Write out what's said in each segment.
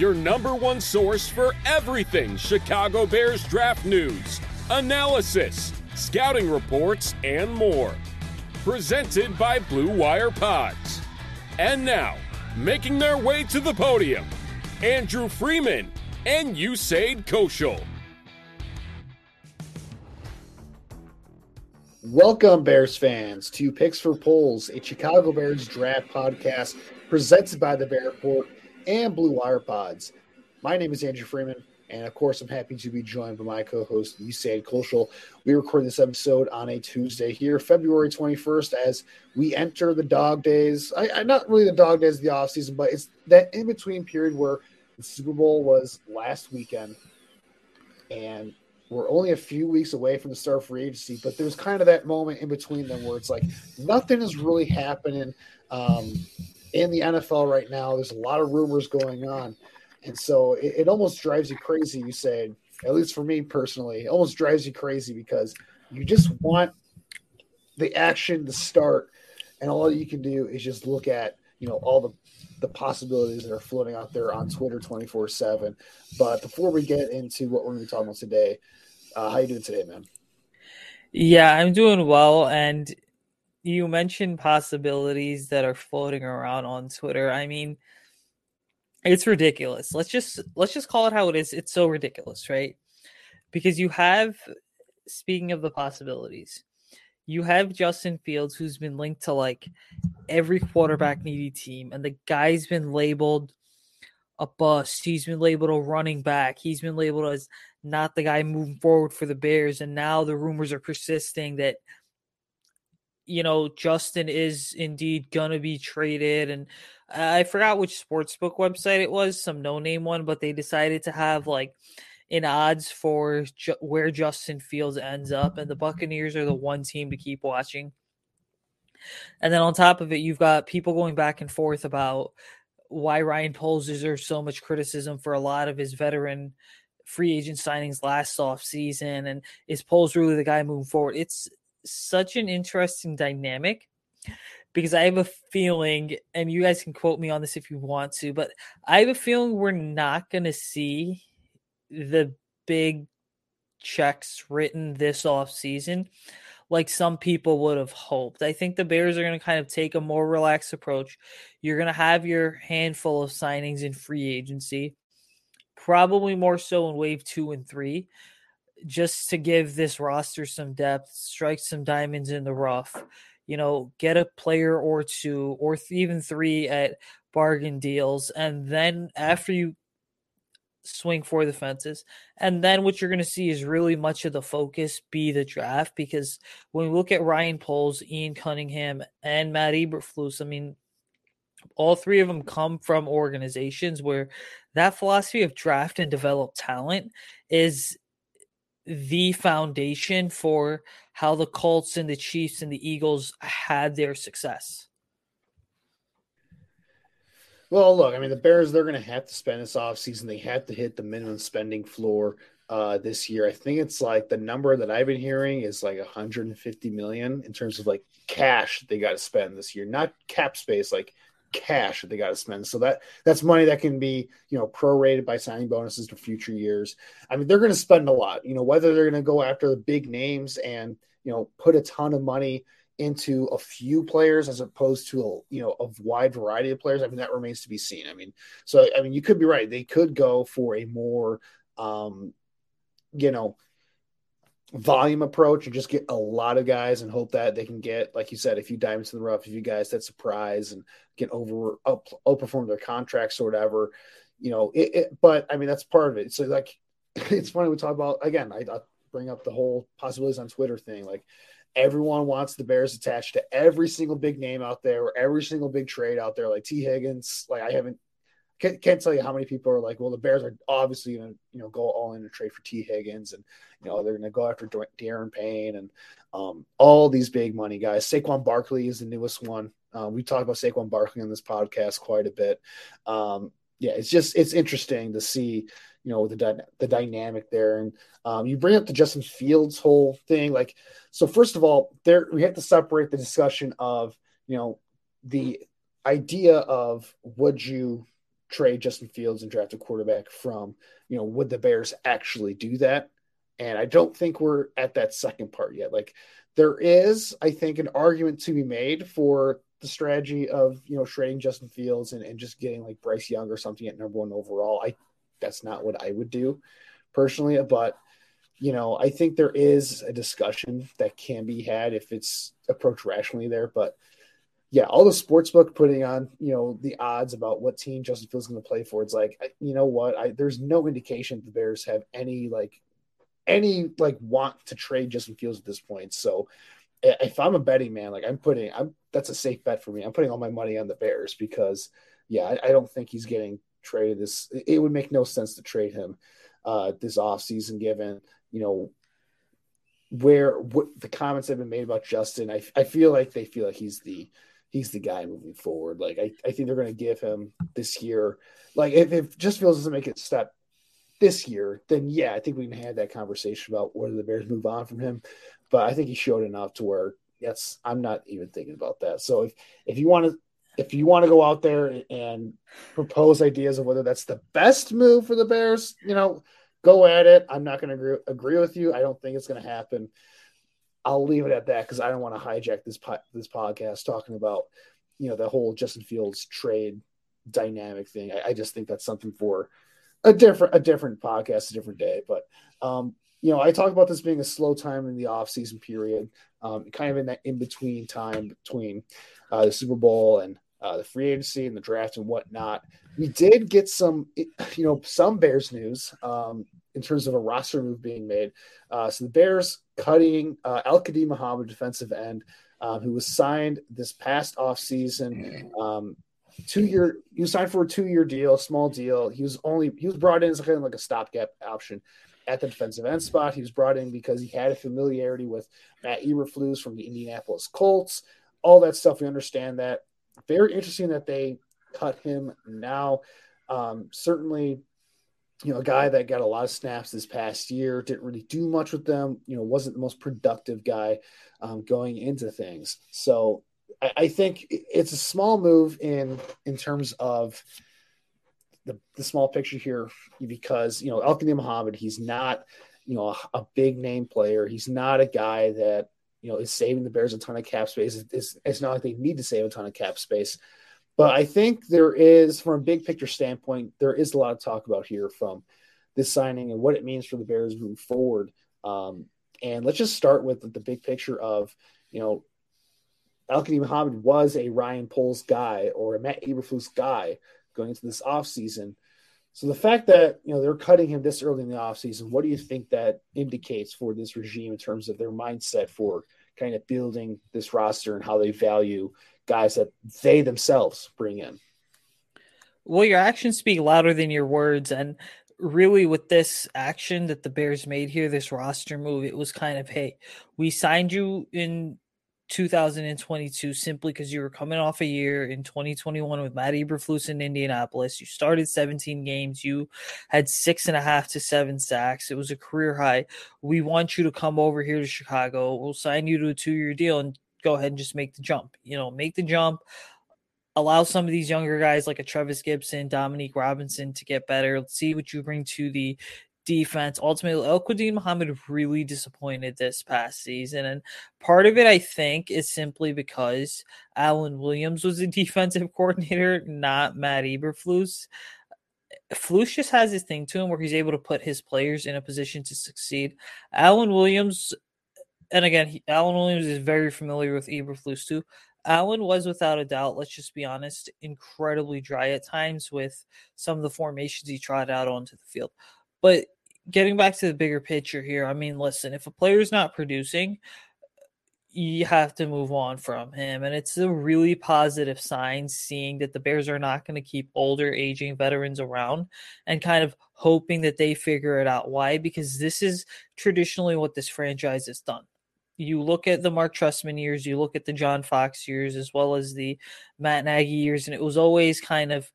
your number one source for everything Chicago Bears draft news, analysis, scouting reports, and more. Presented by Blue Wire Pods. And now, making their way to the podium, Andrew Freeman and Usaid Koshal. Welcome, Bears fans, to Picks for Poles, a Chicago Bears draft podcast presented by the Bear Report and Blue Wire Pods. My name is Andrew Freeman, and of course, I'm happy to be joined by my co-host Usaid Koshal. We record this episode on a Tuesday here, February 21st, as we enter the dog days. I, I not really the dog days of the offseason, but it's that in between period where the Super Bowl was last weekend, and we're only a few weeks away from the start of free agency, but there's kind of that moment in between them where it's like nothing is really happening um, in the NFL right now. There's a lot of rumors going on. And so it, it almost drives you crazy, Usaid, at least for me personally, it almost drives you crazy because you just want the action to start. And all you can do is just look at, you know, all the the possibilities that are floating out there on Twitter 24 7. But before we get into what we're going to be talking about today, uh, how you doing today, man? Yeah, I'm doing well. And you mentioned possibilities that are floating around on Twitter. I mean, it's ridiculous. Let's just let's just call it how it is. It's so ridiculous, right? Because you have speaking of the possibilities, you have Justin Fields who's been linked to like every quarterback needy team, and the guy's been labeled a bust. He's been labeled a running back. He's been labeled as not the guy moving forward for the Bears. And now the rumors are persisting that, you know, Justin is indeed going to be traded. And I forgot which sportsbook website it was, some no name one, but they decided to have like in odds for ju- where Justin Fields ends up. And the Buccaneers are the one team to keep watching. And then on top of it, you've got people going back and forth about why Ryan Poles deserves so much criticism for a lot of his veteran free agent signings last off season, and is Poles really the guy moving forward? It's such an interesting dynamic because I have a feeling, and you guys can quote me on this if you want to, but I have a feeling we're not going to see the big checks written this off season like some people would have hoped. I think the Bears are going to kind of take a more relaxed approach. You're going to have your handful of signings in free agency probably more so in wave two and three, just to give this roster some depth, strike some diamonds in the rough. You know, get a player or two or th- even three at bargain deals. And then after you swing for the fences. And then what you're going to see is really much of the focus be the draft because when we look at Ryan Poles, Ian Cunningham, and Matt Eberflus, I mean, all three of them come from organizations where that philosophy of draft and develop talent is the foundation for how the Colts and the Chiefs and the Eagles had their success. Well, look, I mean, the Bears, they're going to have to spend this offseason. They have to hit the minimum spending floor uh, this year. I think it's like the number that I've been hearing is like 150 million in terms of like cash they got to spend this year, not cap space, like cash that they got to spend. So that that's money that can be you know prorated by signing bonuses to future years. I mean, they're going to spend a lot. You know, whether they're going to go after the big names and you know put a ton of money into a few players as opposed to a you know a wide variety of players. I mean, that remains to be seen. I mean, so I mean, you could be right. They could go for a more um, you know volume approach and just get a lot of guys and hope that they can get, like you said, a few diamonds in the rough, a few guys that surprise and get over up, outperform their contracts or whatever. You know, it, it, but I mean that's part of it. So like, it's funny we talk about again. I, I bring up the whole possibilities on Twitter thing. Like, everyone wants the Bears attached to every single big name out there or every single big trade out there. Like Tee Higgins, like I haven't can't, can't tell you how many people are like, well, the Bears are obviously going to, you know, go all in and trade for Tee Higgins, and you know they're going to go after Daron Payne and um, all these big money guys. Saquon Barkley is the newest one. Uh, we talk about Saquon Barkley on this podcast quite a bit. Um, yeah, it's just it's interesting to see, you know, the the dynamic there. And um, you bring up the Justin Fields whole thing, like so. First of all, there we have to separate the discussion of you know the idea of would you trade Justin Fields and draft a quarterback from, you know, would the Bears actually do that? And I don't think we're at that second part yet. Like there is, I think, an argument to be made for the strategy of, you know, trading Justin Fields and, and just getting like Bryce Young or something at number one overall. I that's not what I would do personally, but you know, I think there is a discussion that can be had if it's approached rationally there. But yeah, all the sports book putting on, you know, the odds about what team Justin Fields is going to play for. It's like, you know what? I, there's no indication the Bears have any like any like want to trade Justin Fields at this point. So if I'm a betting man, like I'm putting, I'm that's a safe bet for me. I'm putting all my money on the Bears because, yeah, I, I don't think he's getting traded. This it would make no sense to trade him uh, this offseason, given you know where what the comments have been made about Justin. I I feel like they feel like he's the he's the guy moving forward. Like I, I think they're going to give him this year. Like if, if Justin Fields doesn't make it step this year, then yeah, I think we can have that conversation about whether the Bears move on from him. But I think he showed enough to where yes, I'm not even thinking about that. So if if you want to if you want to go out there and propose ideas of whether that's the best move for the Bears, you know, go at it. I'm not going to agree, agree with you. I don't think it's going to happen. I'll leave it at that because I don't want to hijack this po- this podcast talking about you know the whole Justin Fields trade dynamic thing. I, I, just think that's something for a different a different podcast, a different day. But um, you know, I talk about this being a slow time in the off season period, um, kind of in that in between time between uh, the Super Bowl and uh, the free agency and the draft and whatnot. We did get some, you know, some Bears news um, in terms of a roster move being made. Uh, so the Bears cutting uh, Al-Quadin Muhammad, defensive end, uh, who was signed this past offseason. Um, two year, he signed for a two year deal, small deal. He was only he was brought in as kind of like a stopgap option at the defensive end spot. He was brought in because he had a familiarity with Matt Eberflus from the Indianapolis Colts. All that stuff, we understand that. Very interesting that they cut him now. Um, certainly you know, a guy that got a lot of snaps this past year, didn't really do much with them, you know, wasn't the most productive guy um, going into things. So I, I, think it's a small move in in terms of the, the small picture here because, you know, Al-Quadin Muhammad, he's not, you know, a, a, big name player. He's not a guy that, you know, is saving the Bears a ton of cap space. It's, it's not like they need to save a ton of cap space. But I think there is, from a big picture standpoint, there is a lot of talk about here from this signing and what it means for the Bears moving forward. Um, and let's just start with the big picture of, you know, Al-Quadin Muhammad was a Ryan Poles guy or a Matt Eberflus guy going into this offseason. So the fact that, you know, they're cutting him this early in the offseason, what do you think that indicates for this regime in terms of their mindset for kind of building this roster and how they value guys that they themselves bring in. Well, your actions speak louder than your words. And really, with this action that the Bears made here, this roster move, it was kind of, hey, we signed you in 2022 simply because you were coming off a year in 2021 with Matt Eberflus in Indianapolis. You started 17 games. You had six and a half to seven sacks. It was a career high. We want you to come over here to Chicago. We'll sign you to a two year deal and go ahead and just make the jump. You know, make the jump. Allow some of these younger guys like a Trevis Gipson, Dominique Robinson to get better. Let's see what you bring to the defense. Ultimately, Al-Quadin Muhammad really disappointed this past season. And part of it, I think, is simply because Alan Williams was the defensive coordinator, not Matt Eberflus. Flus just has this thing to him where he's able to put his players in a position to succeed. Alan Williams, and again, he, Alan Williams is very familiar with Eberflus too. Alan was without a doubt, let's just be honest, incredibly dry at times with some of the formations he tried out onto the field. But getting back to the bigger picture here, I mean, listen, if a player's not producing, you have to move on from him. And it's a really positive sign seeing that the Bears are not going to keep older, aging veterans around and kind of hoping that they figure it out. Why? Because this is traditionally what this franchise has done. You look at the Mark Trestman years, you look at the John Fox years, as well as the Matt Nagy years, and it was always kind of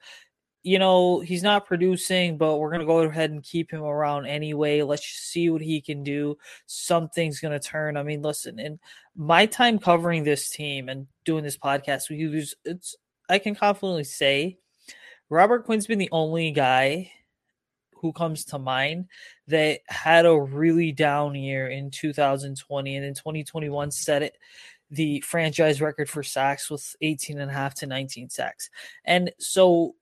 you know, he's not producing, but we're to go ahead and keep him around anyway. Let's just see what he can do. Something's to turn. I mean, listen, in my time covering this team and doing this podcast, we use it's, I can confidently say Robert Quinn's been the only guy who comes to mind that had a really down year in 2020 and in 2021 set it the franchise record for sacks with 18 and a half to 19 sacks. And so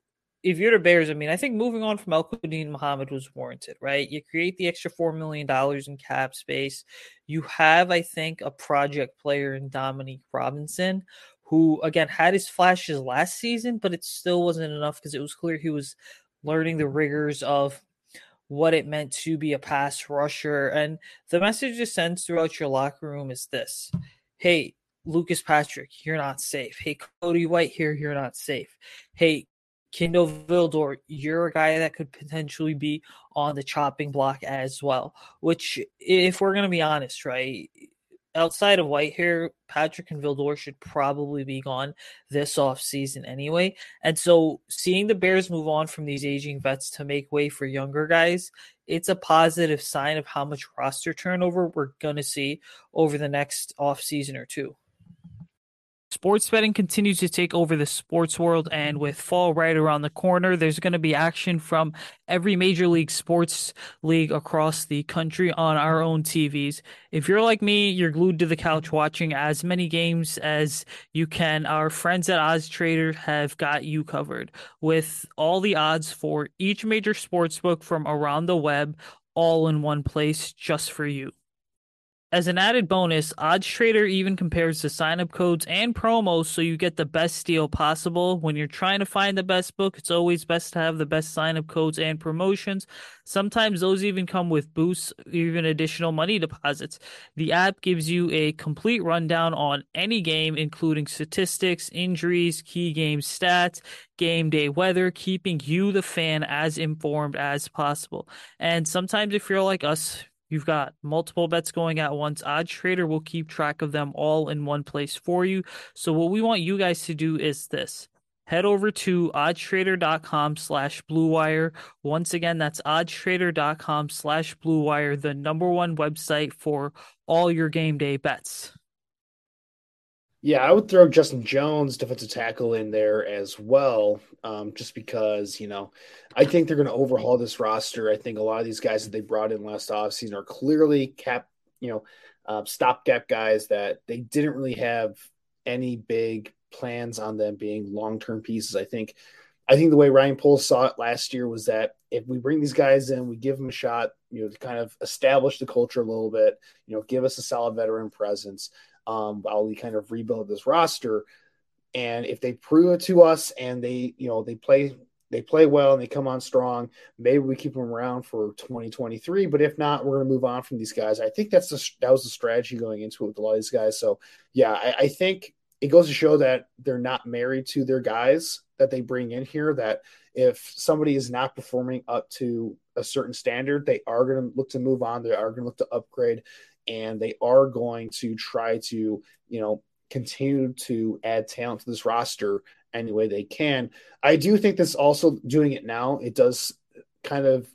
if you're the Bears, I mean, I think moving on from Al-Quadin Muhammad was warranted, right? You create the extra $4 million in cap space. You have, I think, a project player in Dominique Robinson, who, again, had his flashes last season, but it still wasn't enough because it was clear he was learning the rigors of what it meant to be a pass rusher. And the message it sends throughout your locker room is this Hey, Lucas Patrick, you're not safe. Hey, Cody Whitehair, you're not safe. Hey, Kindle Vildor, you're a guy that could potentially be on the chopping block as well. Which, if we're going to be honest, right, outside of Whitehair, Patrick and Vildor should probably be gone this off season anyway. And so, seeing the Bears move on from these aging vets to make way for younger guys, it's a positive sign of how much roster turnover we're going to see over the next off season or two. Sports betting continues to take over the sports world, and with fall right around the corner, there's going to be action from every major league sports league across the country on our own TVs. If you're like me, you're glued to the couch watching as many games as you can. Our friends at Odds Trader have got you covered with all the odds for each major sports book from around the web, all in one place just for you. As an added bonus, Odds Trader even compares the sign-up codes and promos so you get the best deal possible. When you're trying to find the best book, it's always best to have the best sign-up codes and promotions. Sometimes those even come with boosts, even additional money deposits. The app gives you a complete rundown on any game, including statistics, injuries, key game stats, game day weather, keeping you, the fan, as informed as possible. And sometimes if you're like us, You've got multiple bets going at once. Odds Trader will keep track of them all in one place for you. So what we want you guys to do is this. Head over to oddstrader.com slash bluewire. Once again, that's oddstrader.com slash bluewire, the number one website for all your game day bets. Yeah, I would throw Justin Jones, defensive tackle, in there as well, um, just because, you know, I think they're going to overhaul this roster. I think a lot of these guys that they brought in last offseason are clearly cap, you know, uh, stopgap guys that they didn't really have any big plans on them being long term pieces. I think, I think the way Ryan Poles saw it last year was that if we bring these guys in, we give them a shot, you know, to kind of establish the culture a little bit, you know, give us a solid veteran presence um, while we kind of rebuild this roster. And if they prove it to us and they, you know, they play they play well and they come on strong, maybe we keep them around for 2023. But if not, we're going to move on from these guys. I think that's the that was the strategy going into it with a lot of these guys. So yeah, I, I think it goes to show that they're not married to their guys that they bring in here. That if somebody is not performing up to a certain standard, they are going to look to move on. They are going to look to upgrade and they are going to try to, you know, continue to add talent to this roster any way they can. I do think this also doing it now, it does kind of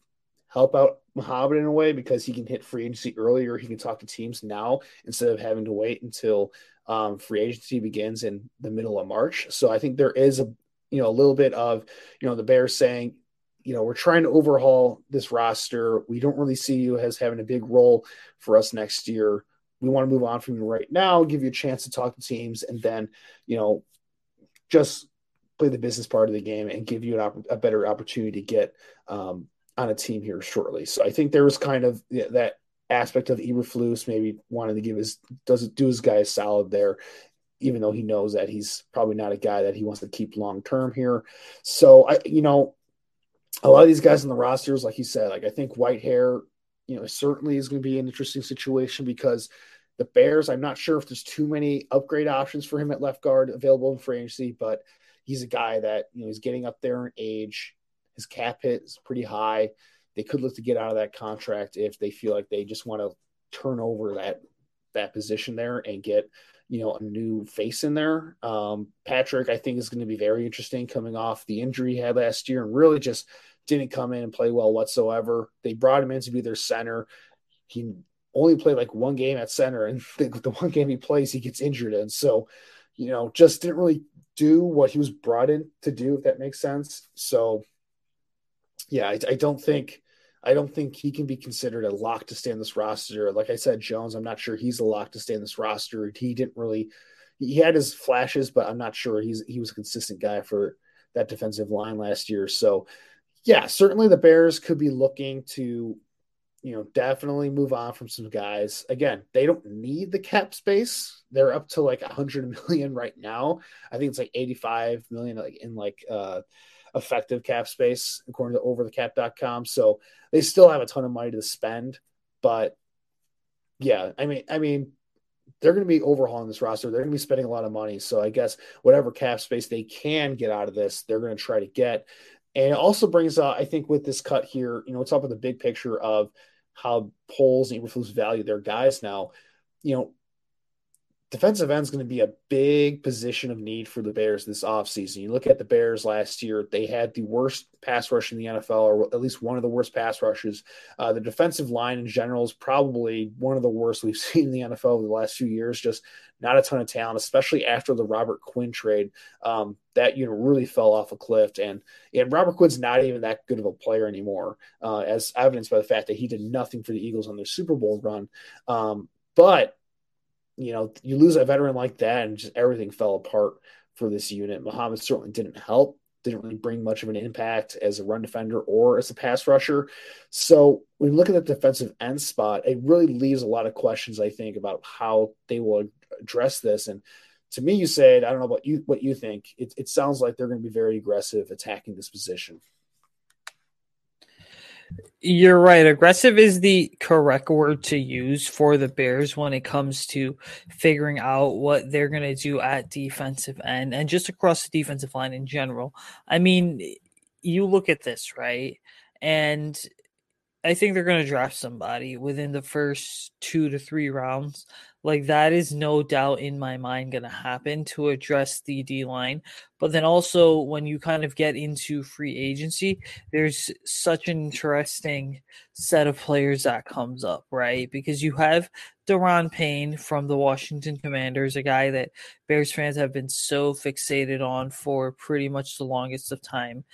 help out Muhammad in a way because he can hit free agency earlier. He can talk to teams now instead of having to wait until um, free agency begins in the middle of March. So I think there is a you know a little bit of you know the Bears saying you know we're trying to overhaul this roster. We don't really see you as having a big role for us next year. We want to move on from you right now, give you a chance to talk to teams, and then you know just play the business part of the game and give you an op- a better opportunity to get um, on a team here shortly. So I think there was kind of that aspect of Eberflus maybe wanting to give his does do his guy a solid there, even though he knows that he's probably not a guy that he wants to keep long term here. So I, you know, a lot of these guys in the rosters, like you said, like I think Whitehair, you know, certainly is going to be an interesting situation because the Bears, I'm not sure if there's too many upgrade options for him at left guard available in free agency, but he's a guy that you know he's getting up there in age. His cap hit is pretty high. They could look to get out of that contract if they feel like they just want to turn over that that position there and get you know a new face in there. Um, Patrick, I think, is going to be very interesting coming off the injury he had last year and really just didn't come in and play well whatsoever. They brought him in to be their center. He only played like one game at center, and the, the one game he plays, he gets injured in. So, you know, just didn't really do what he was brought in to do, if that makes sense. So, yeah, I, I don't think I don't think he can be considered a lock to stay in this roster. Like I said, Jones, I'm not sure he's a lock to stay in this roster. He didn't really he had his flashes, but I'm not sure he's he was a consistent guy for that defensive line last year. So yeah, certainly the Bears could be looking to you know, definitely move on from some guys. Again, they don't need the cap space. They're up to like 100 million right now. I think it's like 85 million like in like uh effective cap space according to overthecap.com. So they still have a ton of money to spend, but yeah, I mean I mean they're going to be overhauling this roster. They're going to be spending a lot of money. So I guess whatever cap space they can get out of this, they're going to try to get. And it also brings up, I think, with this cut here, you know, it's up with the big picture of how Poles and Eberflus value their guys now. You know, defensive end is going to be a big position of need for the Bears this offseason. You look at the Bears last year, they had the worst pass rush in the NFL, or at least one of the worst pass rushes. Uh, the defensive line in general is probably one of the worst we've seen in the NFL over the last few years. Just not a ton of talent, especially after the Robert Quinn trade. Um, that unit really fell off a cliff, and and Robert Quinn's not even that good of a player anymore, uh, as evidenced by the fact that he did nothing for the Eagles on their Super Bowl run. Um, but you know, you lose a veteran like that, and just everything fell apart for this unit. Muhammad certainly didn't help, didn't really bring much of an impact as a run defender or as a pass rusher. So when you look at the defensive end spot, it really leaves a lot of questions, I think, about how they will address this. And to me, Usaid, I don't know about you, what you think. It, it sounds like they're going to be very aggressive attacking this position. You're right. Aggressive is the correct word to use for the Bears when it comes to figuring out what they're going to do at defensive end and just across the defensive line in general. I mean, you look at this, right? And I think they're going to draft somebody within the first two to three rounds. Like that is no doubt in my mind going to happen to address the D line. But then also when you kind of get into free agency, there's such an interesting set of players that comes up, right? Because you have Daron Payne from the Washington Commanders, a guy that Bears fans have been so fixated on for pretty much the longest of time.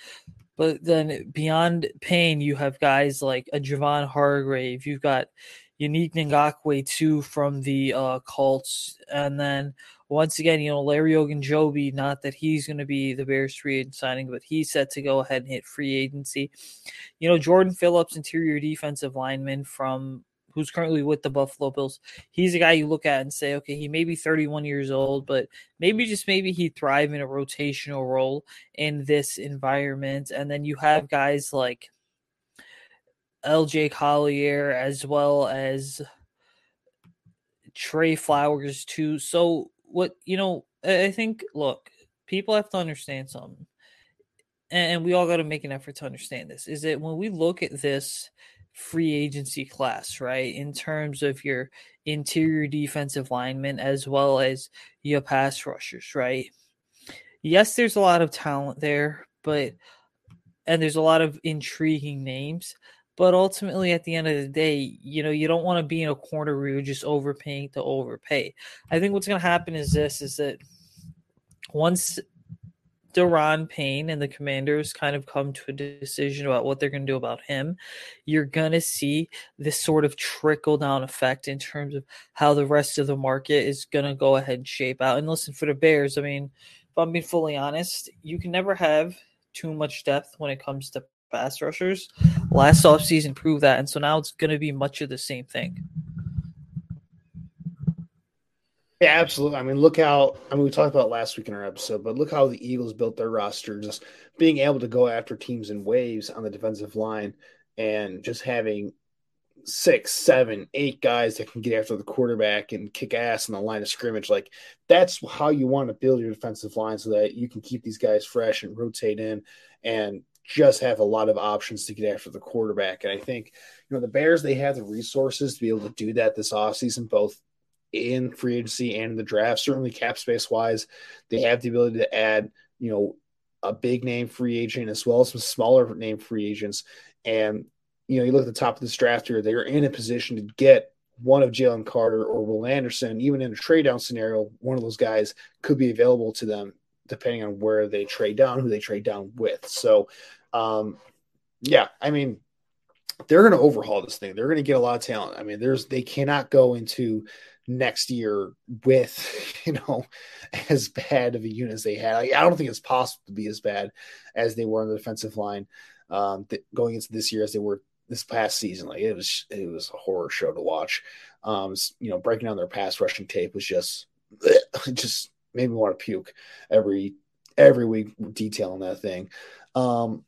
But then beyond Payne, you have guys like a Javon Hargrave. You've got Yannick Ngakoue too from the uh, Colts, and then once again, you know Larry Ogunjobi. Not that he's going to be the Bears free agent signing, but he's set to go ahead and hit free agency. You know Jordan Phillips, interior defensive lineman from who's currently with the Buffalo Bills. He's a guy you look at and say, okay, he may be 31 years old, but maybe just maybe he thrive in a rotational role in this environment. And then you have guys like LJ Collier as well as Trey Flowers too. So what you know, I think look, people have to understand something. And we all got to make an effort to understand this. Is that when we look at this free agency class, right? In terms of your interior defensive linemen as well as your pass rushers, right? Yes, there's a lot of talent there, but and there's a lot of intriguing names. But ultimately, at the end of the day, you know, you don't want to be in a corner where you're just overpaying to overpay. I think what's going to happen is this: is that once Daron Payne and the Commanders kind of come to a decision about what they're going to do about him, you're going to see this sort of trickle down effect in terms of how the rest of the market is going to go ahead and shape out. And listen, for the Bears, I mean, if I'm being fully honest, you can never have too much depth when it comes to pass rushers. Last offseason proved that. And so now it's going to be much of the same thing. Yeah, absolutely. I mean, look how I mean we talked about last week in our episode, but look how the Eagles built their roster, just being able to go after teams in waves on the defensive line and just having six, seven, eight guys that can get after the quarterback and kick ass in the line of scrimmage. Like that's how you want to build your defensive line so that you can keep these guys fresh and rotate in and just have a lot of options to get after the quarterback. And I think, you know, the Bears, they have the resources to be able to do that this offseason, both in free agency and in the draft. Certainly, cap space wise, they have the ability to add, you know, a big name free agent as well as some smaller name free agents. And, you know, you look at the top of this draft here, they're in a position to get one of Jalen Carter or Will Anderson, even in a trade down scenario, one of those guys could be available to them depending on where they trade down, who they trade down with. So, um, yeah, I mean, they're going to overhaul this thing. They're going to get a lot of talent. I mean, there's they cannot go into next year with you know as bad of a unit as they had. I don't think it's possible to be as bad as they were on the defensive line um, th- going into this year as they were this past season. Like it was it was a horror show to watch. Um, you know, breaking down their pass rushing tape was just just made me want to puke every every week detailing that thing. Um,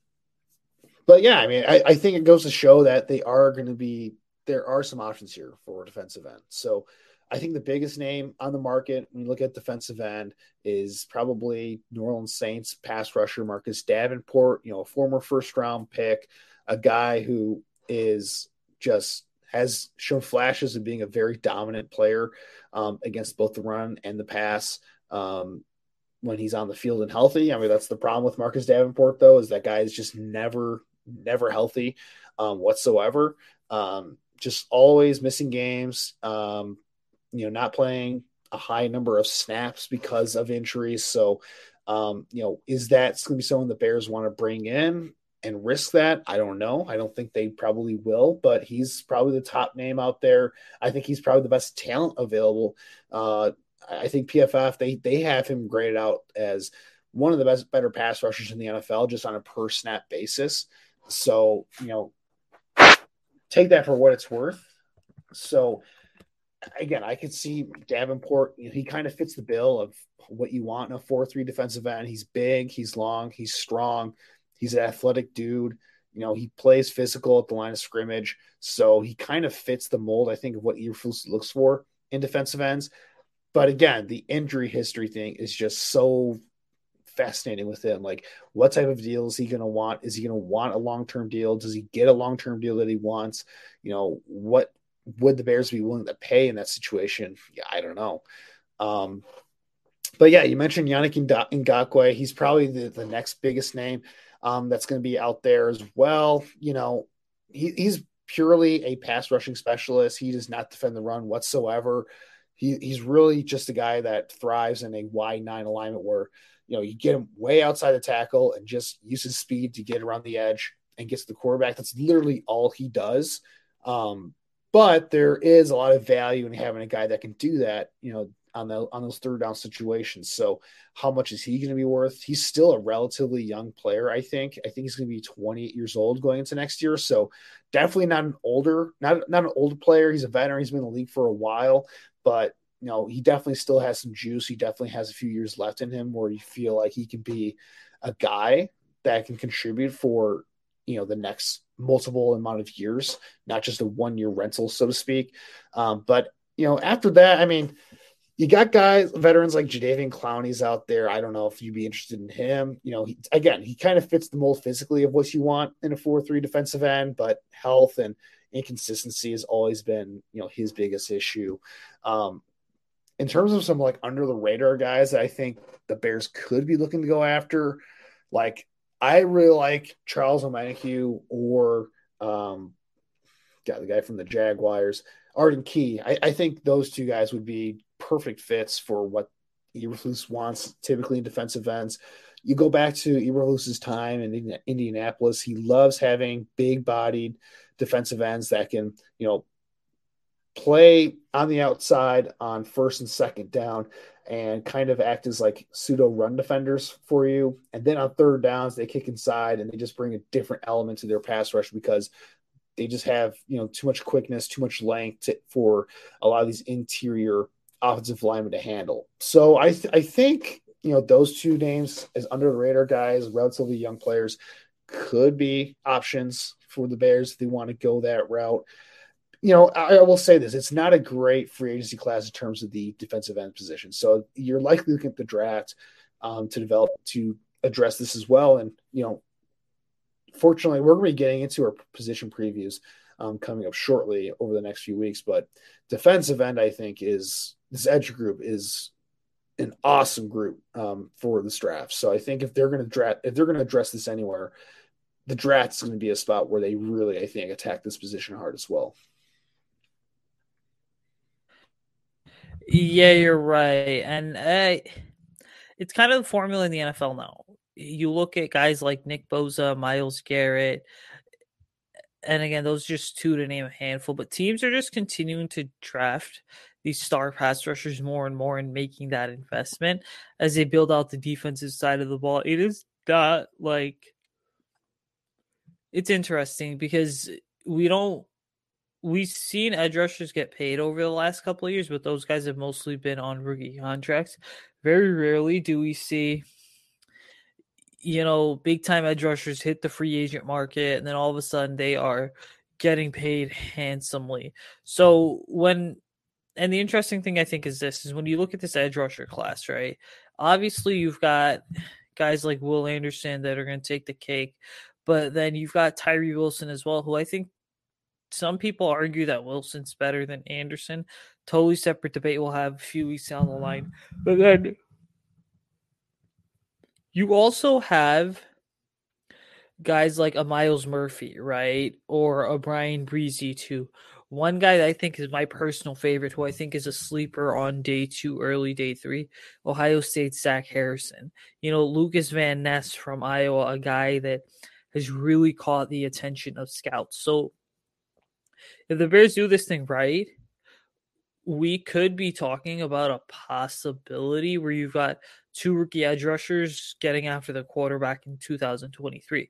but yeah, I mean, I, I think it goes to show that they are going to be there are some options here for defensive end. So I think the biggest name on the market when you look at defensive end is probably New Orleans Saints pass rusher Marcus Davenport, you know, a former first round pick, a guy who is just has shown flashes of being a very dominant player um, against both the run and the pass um, when he's on the field and healthy. I mean, that's the problem with Marcus Davenport, though, is that guy is just never, never healthy um, whatsoever. Um, just always missing games. Um, you know, not playing a high number of snaps because of injuries. So, um, you know, is that going to be someone the Bears want to bring in and risk that? I don't know. I don't think they probably will, but he's probably the top name out there. I think he's probably the best talent available. Uh, I think PFF they they have him graded out as one of the best better pass rushers in the NFL just on a per snap basis. So, you know, take that for what it's worth. So, again, I could see Davenport. You know, he kind of fits the bill of what you want in a four-three defensive end. He's big, he's long, he's strong, he's an athletic dude. You know, he plays physical at the line of scrimmage, so he kind of fits the mold. I think of what Eberflus looks for in defensive ends. But again, the injury history thing is just so fascinating with him. Like, what type of deal is he going to want? Is he going to want a long term deal? Does he get a long term deal that he wants? You know, what would the Bears be willing to pay in that situation? Yeah, I don't know. Um, but yeah, you mentioned Yannick Ngakoue. He's probably the, the next biggest name um, that's going to be out there as well. You know, he, he's purely a pass rushing specialist. He does not defend the run whatsoever. He, he's really just a guy that thrives in a wide nine alignment where, you know, you get him way outside the tackle and just uses speed to get around the edge and gets the quarterback. That's literally all he does. Um, but there is a lot of value in having a guy that can do that, you know, on the on those third down situations. So how much is he going to be worth? He's still a relatively young player, I think. I think he's going to be 28 years old going into next year. So definitely not an older, not not an older player. He's a veteran. He's been in the league for a while, but you know, he definitely still has some juice. He definitely has a few years left in him where you feel like he can be a guy that can contribute for you know the next multiple amount of years, not just a one year rental, so to speak. Um, but you know, after that, I mean, you got guys, veterans like Jadeveon Clowney's out there. I don't know if you'd be interested in him. You know, he, again, he kind of fits the mold physically of what you want in a four-three defensive end, but health and inconsistency has always been, you know, his biggest issue. Um, in terms of some like under the radar guys that I think the Bears could be looking to go after, like I really like Charles Omenihu or um, got the guy from the Jaguars, Arden Key. I, I, think those two guys would be perfect fits for what Eberflus wants typically in defensive ends. You go back to Eberflus's time in Indianapolis. He loves having big-bodied defensive ends that can, you know, play on the outside on first and second down and kind of act as like pseudo run defenders for you. And then on third downs, they kick inside and they just bring a different element to their pass rush because they just have, you know, too much quickness, too much length to, for a lot of these interior offensive linemen to handle. So I, th- I think, you know, those two names as under the radar guys, relatively young players, could be options for the Bears if they want to go that route you know, I, I, will say this: it's not a great free agency class in terms of the defensive end position. So you're likely looking at the draft um, to develop to address this as well. And you know, fortunately, we're going to be getting into our position previews um, coming up shortly over the next few weeks. But defensive end, I think, is this edge group is an awesome group um, for this draft. So I think if they're going to draft, if they're going to address this anywhere, the draft is going to be a spot where they really, I think, attack this position hard as well. Yeah, you're right. And uh, it's kind of the formula in the NFL now. You look at guys like Nick Bosa, Myles Garrett, and again, those are just two to name a handful, but teams are just continuing to draft these star pass rushers more and more and making that investment as they build out the defensive side of the ball. It is not like it's interesting because we don't we've seen edge rushers get paid over the last couple of years, but those guys have mostly been on rookie contracts. Very rarely do we see, you know, big time edge rushers hit the free agent market and then all of a sudden they are getting paid handsomely. So when and the interesting thing I think is this is when you look at this edge rusher class, right? Obviously you've got guys like Will Anderson that are going to take the cake, but then you've got Tyree Wilson as well, who I think some people argue that Wilson's better than Anderson. Totally separate debate we'll have a few weeks down the line. But then you also have guys like a Myles Murphy, right? Or a Bryan Bresee, too. One guy that I think is my personal favorite, who I think is a sleeper on day two, early day three, Ohio State Zach Harrison. You know, Lucas Van Ness from Iowa, a guy that has really caught the attention of scouts. So if the Bears do this thing right, we could be talking about a possibility where you've got two rookie edge rushers getting after the quarterback in 2023.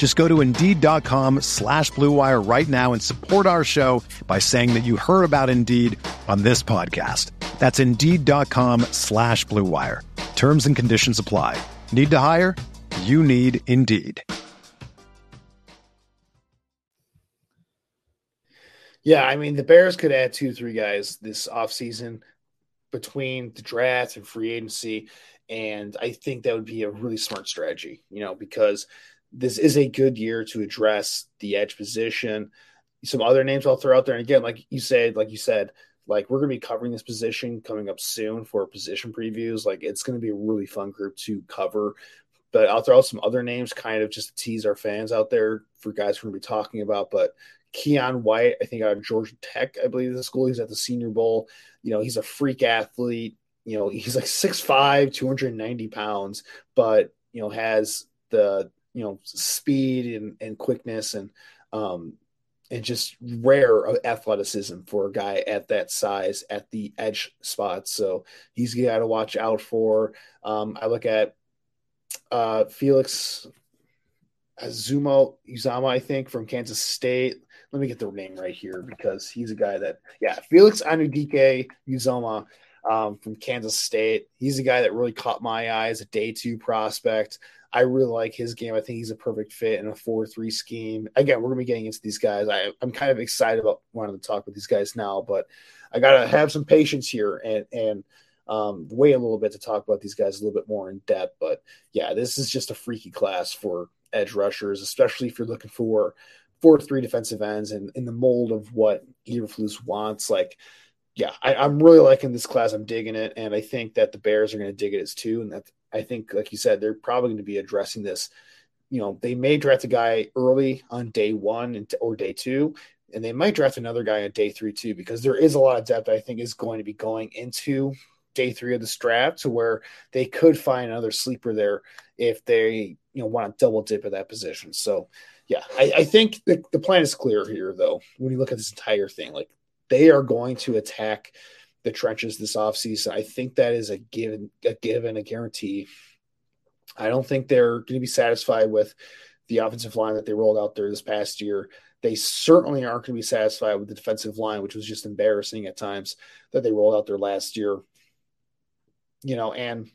Just go to Indeed.com slash BlueWire right now and support our show by saying that you heard about Indeed on this podcast. That's Indeed.com slash BlueWire. Terms and conditions apply. Need to hire? You need Indeed. Yeah, I mean the Bears could add two, three guys this offseason between the draft and free agency. And I think that would be a really smart strategy, you know, because this is a good year to address the edge position. Some other names I'll throw out there. And again, like you said, like you said, like we're going to be covering this position coming up soon for position previews. Like it's going to be a really fun group to cover. But I'll throw out some other names kind of just to tease our fans out there for guys we're going to be talking about. But Keion White, I think out of Georgia Tech, I believe the school. He's at the Senior Bowl. You know, he's a freak athlete. you know, he's like 6'5, 290 pounds, but, you know, has the, you know, speed and, and quickness and, um, and just rare athleticism for a guy at that size at the edge spot. So he's got to watch out for. Um, I look at uh, Felix Azuma Uzama, I think, from Kansas State. Let me get the name right here because he's a guy that, yeah, Felix Anudike Uzama um, from Kansas State. He's a guy that really caught my eye as a day two prospect. I really like his game. I think he's a perfect fit in a 4 3 scheme. Again, we're to be getting into these guys. I, I'm kind of excited about wanting to talk with these guys now, but I got to have some patience here and, and, um, wait a little bit to talk about these guys a little bit more in depth. But yeah, this is just a freaky class for edge rushers, especially if you're looking for four three defensive ends and in the mold of what Eberflus wants. Like, yeah, I, am really liking this class. I'm digging it, and I think that the Bears are going to dig it as too. And that I think, like you said, they're probably going to be addressing this. You know, they may draft a guy early on day one or day two, and they might draft another guy on day three too, because there is a lot of depth. I think is going to be going into day three of the draft to where they could find another sleeper there if they you know want to double dip at that position. So yeah, I, I think the, the plan is clear here though. When you look at this entire thing, like they are going to attack the trenches this offseason. I think that is a given, a given, a guarantee. I don't think they're going to be satisfied with the offensive line that they rolled out there this past year. They certainly aren't going to be satisfied with the defensive line, which was just embarrassing at times that they rolled out there last year. You know, and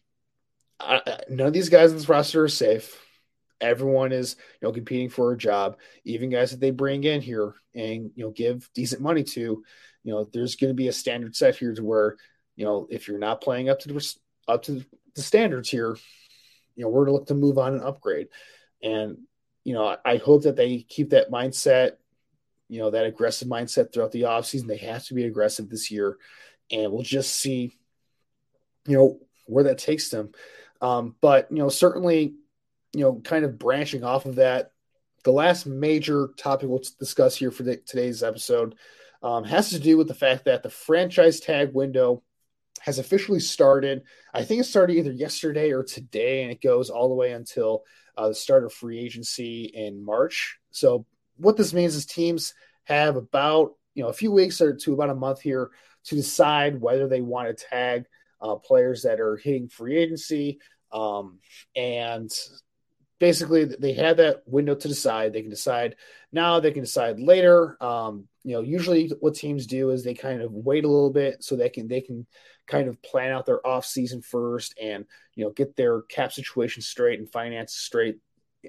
I, none of these guys in this roster are safe. Everyone is, you know, competing for a job. Even guys that they bring in here and you know give decent money to, you know, there's going to be a standard set here to where, you know, if you're not playing up to the up to the standards here, you know, we're to look to move on and upgrade. And you know, I hope that they keep that mindset, you know, that aggressive mindset throughout the offseason. They have to be aggressive this year, and we'll just see, you know, where that takes them. Um, but you know, certainly, you know, kind of branching off of that, the last major topic we'll discuss here for the, today's episode um, has to do with the fact that the franchise tag window has officially started. I think it started either yesterday or today, and it goes all the way until uh, the start of free agency in March. So, what this means is teams have about you know a few weeks or to about a month here to decide whether they want to tag uh, players that are hitting free agency. Um, and basically, they have that window to decide. They can decide now, they can decide later. Um, you know, usually what teams do is they kind of wait a little bit so they can they can kind of plan out their off season first and you know get their cap situation straight and finances straight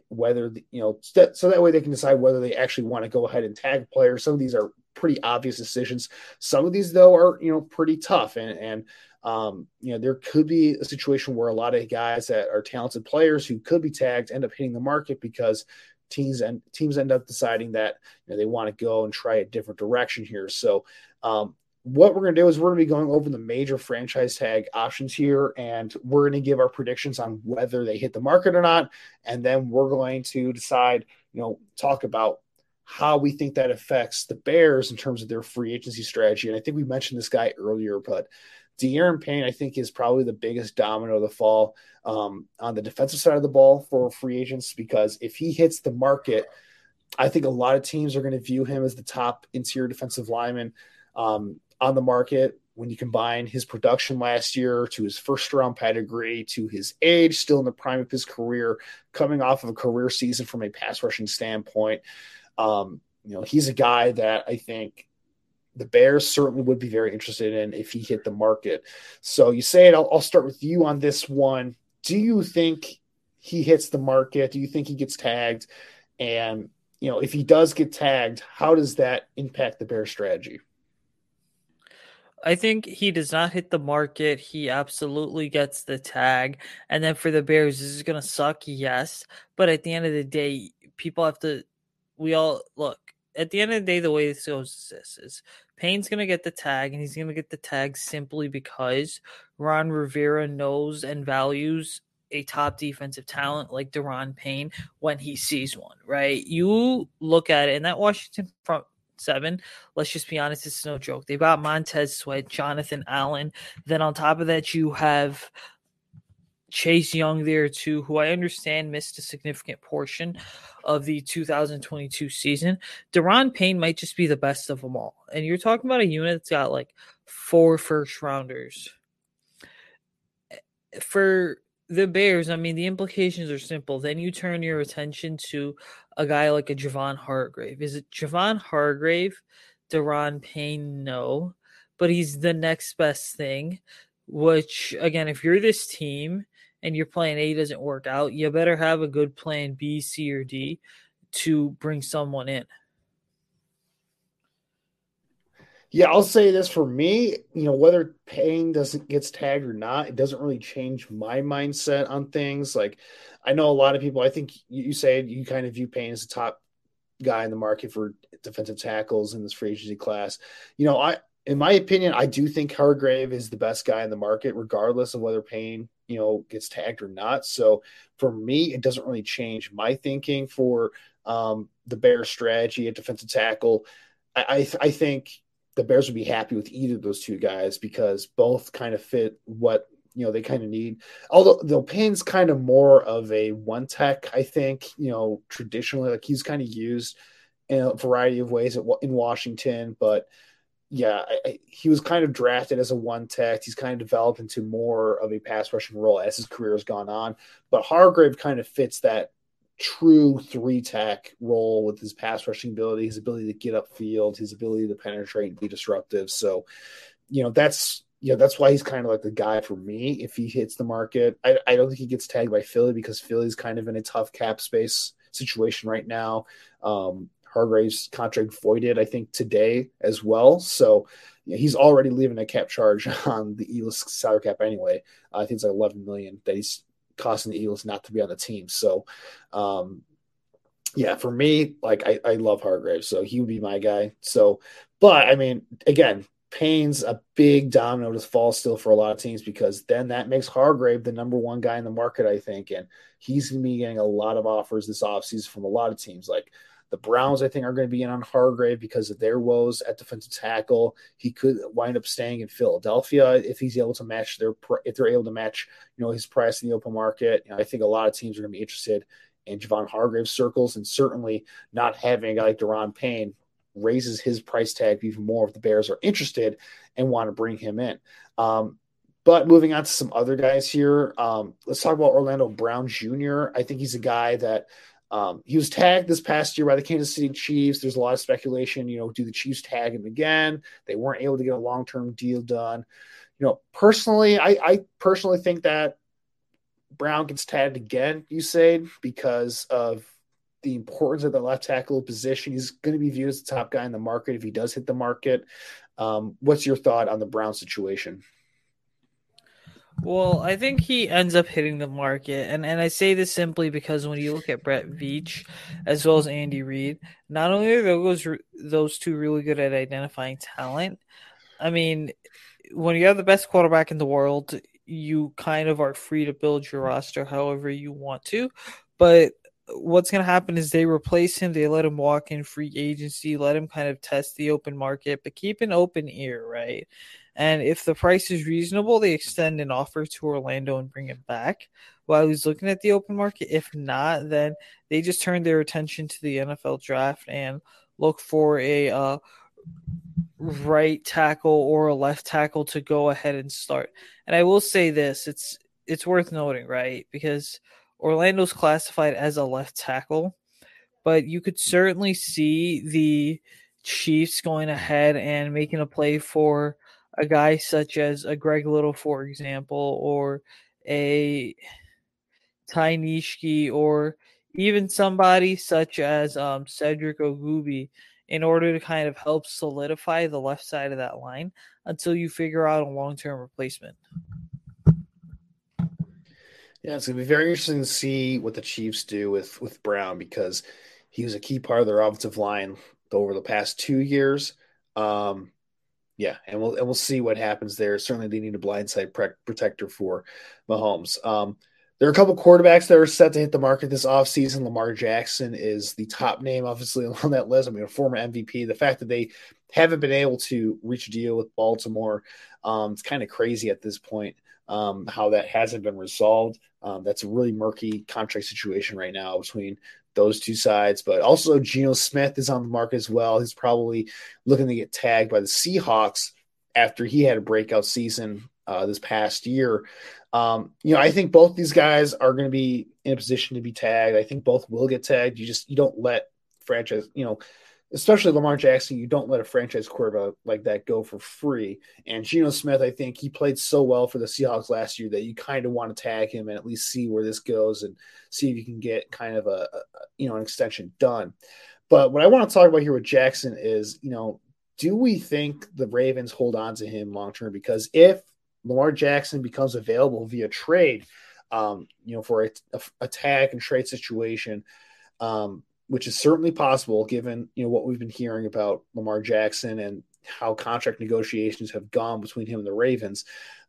whether you know so that way they can decide whether they actually want to go ahead and tag players some of these are pretty obvious decisions some of these though are you know pretty tough and and um, you know, there could be a situation where a lot of guys that are talented players who could be tagged end up hitting the market because teams and teams end up deciding that you know, they want to go and try a different direction here. So, um, what we're going to do is we're going to be going over the major franchise tag options here, and we're going to give our predictions on whether they hit the market or not, and then we're going to decide, you know, talk about how we think that affects the Bears in terms of their free agency strategy. And I think we mentioned this guy earlier, but Daron Payne, I think, is probably the biggest domino to fall um, on the defensive side of the ball for free agents because if he hits the market, I think a lot of teams are going to view him as the top interior defensive lineman um, on the market. When you combine his production last year to his first round pedigree to his age, still in the prime of his career, coming off of a career season from a pass rushing standpoint, um, you know, he's a guy that I think the Bears certainly would be very interested in if he hit the market. So you say it. I'll, I'll, start with you on this one. Do you think he hits the market? Do you think he gets tagged? And you know, if he does get tagged, how does that impact the Bears strategy? I think he does not hit the market. He absolutely gets the tag. And then for the Bears, this is going to suck, yes. But at the end of the day, people have to, we all look, at the end of the day, the way this goes is this is Payne's gonna get the tag, and he's gonna get the tag simply because Ron Rivera knows and values a top defensive talent like Daron Payne when he sees one, right? You look at it, and that Washington front seven. Let's just be honest, it's no joke. They've got Montez Sweat, Jonathan Allen. Then on top of that, you have Chase Young there too, who I understand missed a significant portion of the 2022 season. Daron Payne might just be the best of them all. And you're talking about a unit that's got like four first rounders. Eh, for the Bears, I mean, the implications are simple. Then you turn your attention to a guy like a Javon Hargrave. Is it Javon Hargrave? Daron Payne? No. But he's the next best thing. Which, again, if you're this team and your plan A doesn't work out, you better have a good plan B, C, or D to bring someone in. Yeah, I'll say this for me, you know, whether Payne doesn't gets tagged or not, it doesn't really change my mindset on things. Like I know a lot of people, I think Usaid you kind of view Payne as the top guy in the market for defensive tackles in this free agency class. You know, I in my opinion, I do think Hargrave is the best guy in the market, regardless of whether Payne, you know, gets tagged or not. So for me, it doesn't really change my thinking for um, the Bears strategy at defensive tackle. I, I, I think the Bears would be happy with either of those two guys because both kind of fit what you know they kind of need. Although the Payne's kind of more of a one tech, I think. You know, traditionally, like he's kind of used in a variety of ways in Washington, but yeah, I, I, he was kind of drafted as a one tech. He's kind of developed into more of a pass rushing role as his career has gone on. But Hargrave kind of fits that true three tech role with his pass rushing ability, his ability to get upfield, his ability to penetrate and be disruptive. So, you know, that's you know, that's why he's kind of like the guy for me if he hits the market. I, I don't think he gets tagged by Philly because Philly's kind of in a tough cap space situation right now. Um, Hargrave's contract voided, I think, today as well. So he's already leaving a cap charge on the Eagles salary cap anyway. Uh, I think it's like 11 million that he's costing the Eagles not to be on the team. So, um, yeah, for me, like I, I love Hargrave, so he would be my guy. So, but I mean, again, Payne's a big domino to fall still for a lot of teams because then that makes Hargrave the number one guy in the market, I think, and he's going to be getting a lot of offers this offseason from a lot of teams. Like the Browns, I think, are going to be in on Hargrave because of their woes at defensive tackle. He could wind up staying in Philadelphia if he's able to match their if they're able to match you know his price in the open market. You know, I think a lot of teams are going to be interested in Javon Hargrave circles, and certainly not having a guy like Daron Payne raises his price tag even more if the Bears are interested and want to bring him in. Um, but moving on to some other guys here, um, let's talk about Orlando Brown Jr. I think he's a guy that um, he was tagged this past year by the Kansas City Chiefs. There's a lot of speculation, you know, do the Chiefs tag him again? They weren't able to get a long term deal done. You know, personally, I, I personally think that Brown gets tagged again, Usaid, because of the importance of the left tackle position. He's going to be viewed as the top guy in the market if he does hit the market. Um, what's your thought on the Brown situation? Well, I think he ends up hitting the market, and and I say this simply because when you look at Brett Veach as well as Andy Reid, not only are those those two really good at identifying talent, I mean, when you have the best quarterback in the world, you kind of are free to build your roster however you want to, but what's going to happen is they replace him, they let him walk in free agency, let him kind of test the open market, but keep an open ear, right? And if the price is reasonable, they extend an offer to Orlando and bring him back while he's looking at the open market. If not, then they just turn their attention to the NFL draft and look for a uh, right tackle or a left tackle to go ahead and start. And I will say this: it's it's worth noting, right? Because Orlando's classified as a left tackle, but you could certainly see the Chiefs going ahead and making a play for a guy such as a Greg Little, for example, or a Ty Nsekhe, or even somebody such as um, Cedric Ogbuehi in order to kind of help solidify the left side of that line until you figure out a long term replacement. Yeah, it's gonna be very interesting to see what the Chiefs do with with Brown because he was a key part of their offensive line over the past two years. Um, yeah, and we'll and we'll see what happens there. Certainly, they need a blindside pre- protector for Mahomes. Um, There are a couple quarterbacks that are set to hit the market this offseason. Lamar Jackson is the top name, obviously, on that list. I mean, a former MVP. The fact that they haven't been able to reach a deal with Baltimore, um, it's kind of crazy at this point um, how that hasn't been resolved. Um, that's a really murky contract situation right now between those two sides. But also, Geno Smith is on the market as well. He's probably looking to get tagged by the Seahawks after he had a breakout season uh, this past year. Um, you know, I think both these guys are going to be in a position to be tagged. I think both will get tagged. You just you don't let franchise, you know, especially Lamar Jackson, you don't let a franchise quarterback like that go for free. And Geno Smith, I think he played so well for the Seahawks last year that you kind of want to tag him and at least see where this goes and see if you can get kind of a, a you know an extension done. But what I want to talk about here with Jackson is, you know, do we think the Ravens hold on to him long term? Because if Lamar Jackson becomes available via trade, um, you know, for a, a, a, tag and trade situation, um, which is certainly possible given you know what we've been hearing about Lamar Jackson and how contract negotiations have gone between him and the Ravens.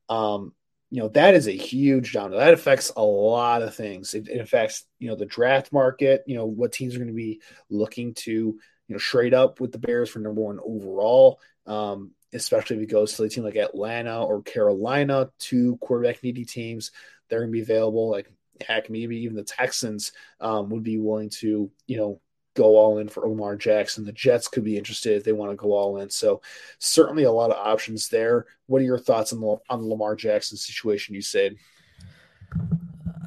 Um, you know that is a huge down. That affects a lot of things. It, it affects you know the draft market. You know what teams are going to be looking to you know trade up with the Bears for number one overall. Um, especially if it goes to a team like Atlanta or Carolina, two quarterback needy teams, they're going to be available. Like heck, maybe even the Texans um, would be willing to, you know, go all in for Lamar Jackson. The Jets could be interested if they want to go all in. So certainly a lot of options there. What are your thoughts on the on the Lamar Jackson situation? Usaid.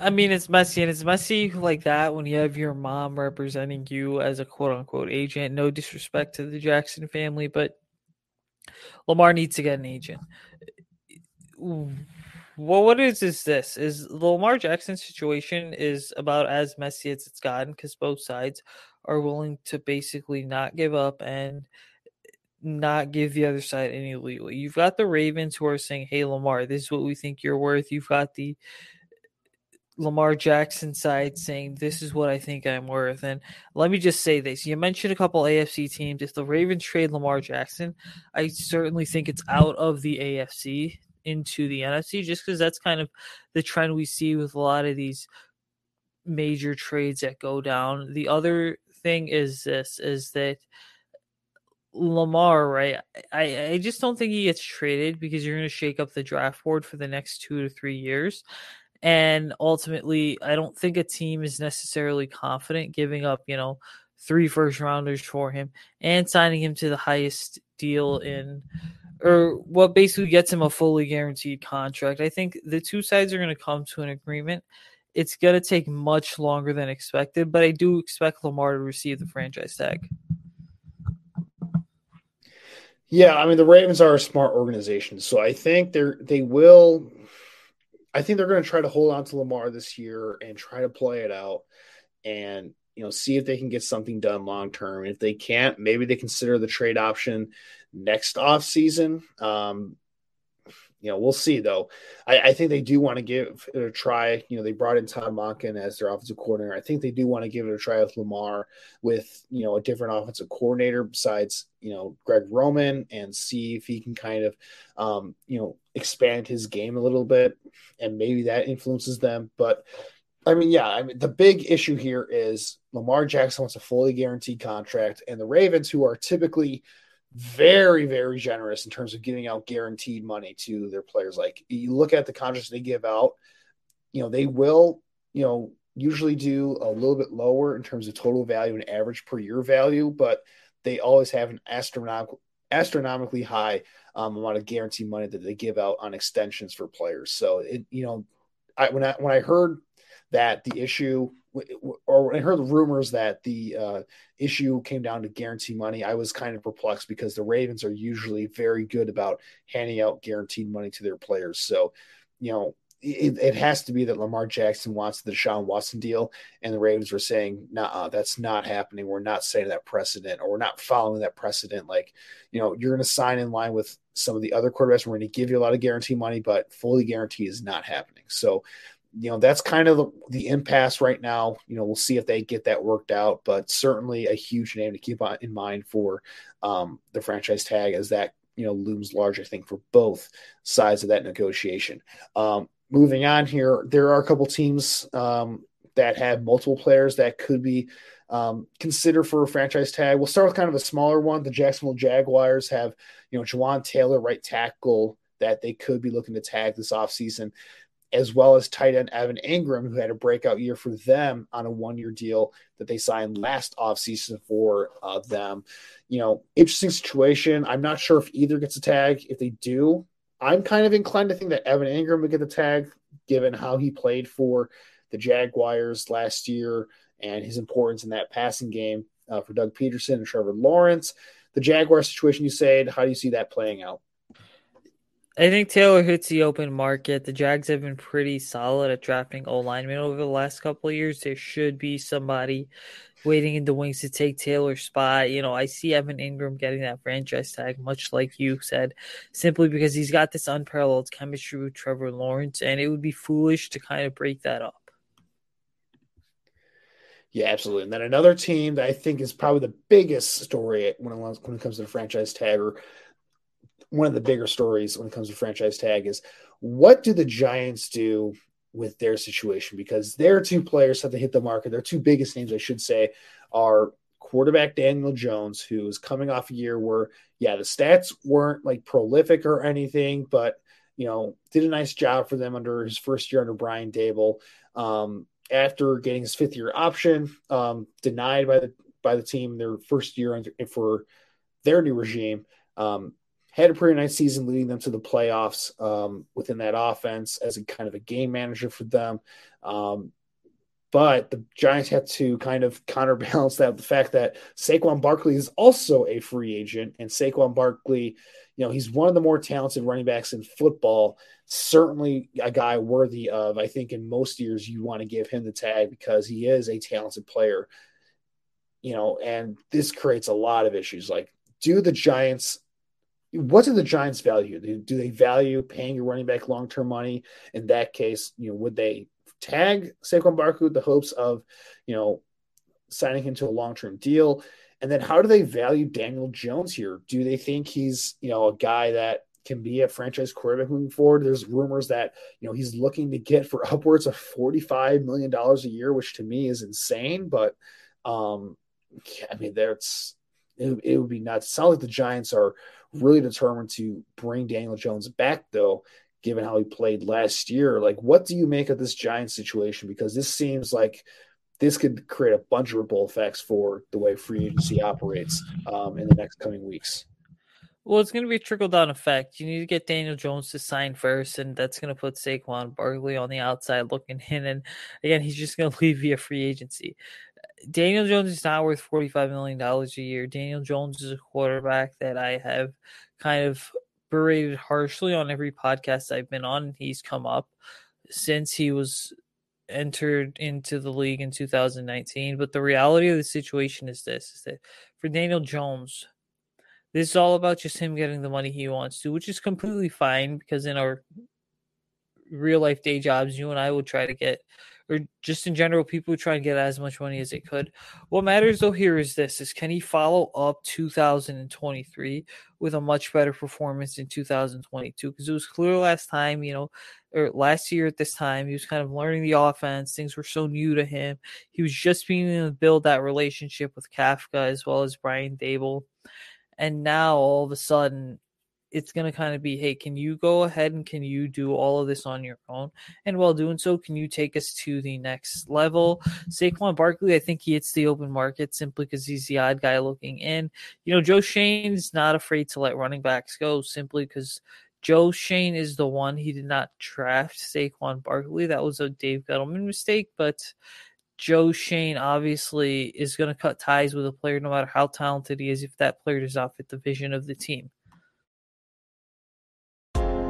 I mean, it's messy, and it's messy like that when you have your mom representing you as a quote unquote agent. No disrespect to the Jackson family, but Lamar needs to get an agent. Well, what is is this? Is the Lamar Jackson situation is about as messy as it's gotten because both sides are willing to basically not give up and eh, not give the other side any leeway. You've got the Ravens who are saying, "Hey, Lamar, this is what we think you're worth." You've got the eh, Lamar Jackson side saying, This is what I think I'm worth. And let me just say this. You mentioned a couple AFC teams. If the Ravens trade Lamar Jackson, I certainly think it's out of the AFC into the NFC, just because that's kind of the trend we see with a lot of these major trades that go down. The other thing is this is that Lamar, right? I, I just don't think he gets traded because you're going to shake up the draft board for the next two to three years. And ultimately, I don't think a team is necessarily confident giving up, you know, three first rounders for him and signing him to the highest deal mm-hmm. in or what basically gets him a fully guaranteed contract. I think the two sides are going to come to an agreement. It's going to take much longer than expected, but I do expect Lamar to receive the franchise tag. Yeah, I mean the Ravens are a smart organization, so I think they're they will I think they're going to try to hold on to Lamar this year and try to play it out and you know see if they can get something done long term. If they can't, maybe they consider the trade option next off season. Um, you know, we'll see though. I, I, think they do want to give it a try. You know, they brought in Todd Monken as their offensive coordinator. I think they do want to give it a try with Lamar with, you know, a different offensive coordinator besides, you know, Greg Roman and see if he can kind of, um, you know, expand his game a little bit and maybe that influences them. But I mean, yeah, I mean, the big issue here is Lamar Jackson wants a fully guaranteed contract and the Ravens, who are typically – very, very generous in terms of giving out guaranteed money to their players. Like you look at the contracts they give out, you know, they will, you know, usually do a little bit lower in terms of total value and average per year value, but they always have an astronomical astronomically high um, amount of guaranteed money that they give out on extensions for players. So it, you know, I when I when I heard that the issue or when I heard rumors that the uh, issue came down to guarantee money, I was kind of perplexed because the Ravens are usually very good about handing out guaranteed money to their players. So, you know, it, it has to be that Lamar Jackson wants the Deshaun Watson deal, and the Ravens were saying, "Nah, that's not happening. We're not setting that precedent, or we're not following that precedent. Like, you know, you're going to sign in line with some of the other quarterbacks. We're going to give you a lot of guarantee money, but fully guarantee is not happening. So, you know that's kind of the, the, impasse right now. You know, we'll see if they get that worked out, but certainly a huge name to keep in mind for um, the franchise tag as that you know looms large. I think for both sides of that negotiation. Um, moving on here, there are a couple teams um, that have multiple players that could be um, considered for a franchise tag. We'll start with kind of a smaller one. The Jacksonville Jaguars have, you know, Jawaan Taylor, right tackle, that they could be looking to tag this offseason, as well as tight end Evan Engram, who had a breakout year for them on a one year deal that they signed last offseason for uh, them. You know, interesting situation. I'm not sure if either gets a tag. If they do, I'm kind of inclined to think that Evan Engram would get the tag, given how he played for the Jaguars last year and his importance in that passing game uh, for Doug Pederson and Trevor Lawrence. The Jaguar situation, Usaid, how do you see that playing out? I think Taylor hits the open market. The Jags have been pretty solid at drafting O linemen over the last couple of years. There should be somebody waiting in the wings to take Taylor's spot. You know, I see Evan Engram getting that franchise tag, much like you said, simply because he's got this unparalleled chemistry with Trevor Lawrence, and it would be foolish to kind of break that up. Yeah, absolutely. And then another team that I think is probably the biggest story when it comes to the franchise tag, or one of the bigger stories when it comes to franchise tag, is what do the Giants do with their situation because their two players have to hit the market. Their two biggest names, I should say, are quarterback Daniel Jones, who is coming off a year where, yeah, the stats weren't like prolific or anything, but you know, did a nice job for them under his first year under Brian Daboll. Um, after getting his fifth year option, um, denied by the by the team their first year under, for their new regime. Um, had a pretty nice season leading them to the playoffs um, within that offense as a kind of a game manager for them. Um, but the Giants had to kind of counterbalance that with the fact that Saquon Barkley is also a free agent, and Saquon Barkley, you know, he's one of the more talented running backs in football. Certainly a guy worthy of, I think, in most years you want to give him the tag because he is a talented player. You know, and this creates a lot of issues. Like, do the Giants what do the Giants value? Do, they value paying your running back long term money? In that case, you know, would they tag Saquon Barkley with the hopes of, you know, signing him to a long term deal? And then how do they value Daniel Jones here? Do they think he's, you know, a guy that can be a franchise quarterback moving forward? There's rumors that, you know, he's looking to get for upwards of $45 million a year, which to me is insane. But um, I mean, there's it, it would be nuts. It sounds like the Giants are really determined to bring Daniel Jones back, though, given how he played last year. Like, what do you make of this Giants situation? Because this seems like this could create a bunch of ripple effects for the way free agency operates um, in the next coming weeks. Well, it's going to be a trickle down effect. You need to get Daniel Jones to sign first, and that's going to put Saquon Barkley on the outside looking in. And again, he's just going to leave via free agency. Daniel Jones is not worth $45 million a year. Daniel Jones is a quarterback that I have kind of berated harshly on every podcast I've been on. He's come up since he was entered into the league in 2019. But the reality of the situation is this is that for Daniel Jones, this is all about just him getting the money he wants to, which is completely fine because in our real life day jobs, you and I will try to get or just in general, people try and get as much money as they could. What matters though here is this: is can he follow up 2023 with a much better performance in 2022? Because it was clear last time, you know, or last year at this time, he was kind of learning the offense. Things were so new to him. He was just beginning to build that relationship with Kafka as well as Brian Daboll, And now all of a sudden, it's going to kind of be hey can you go ahead and can you do all of this on your own? And while doing so can you take us to the next level? Saquon Barkley I think he hits the open market simply because he's the odd guy looking in. You know Joe Schoen's not afraid to let running backs go simply because Joe Schoen is the one. He did not draft Saquon Barkley. That was a Dave Gettleman mistake but Joe Schoen obviously is going to cut ties with a player no matter how talented he is if that player does not fit the vision of the team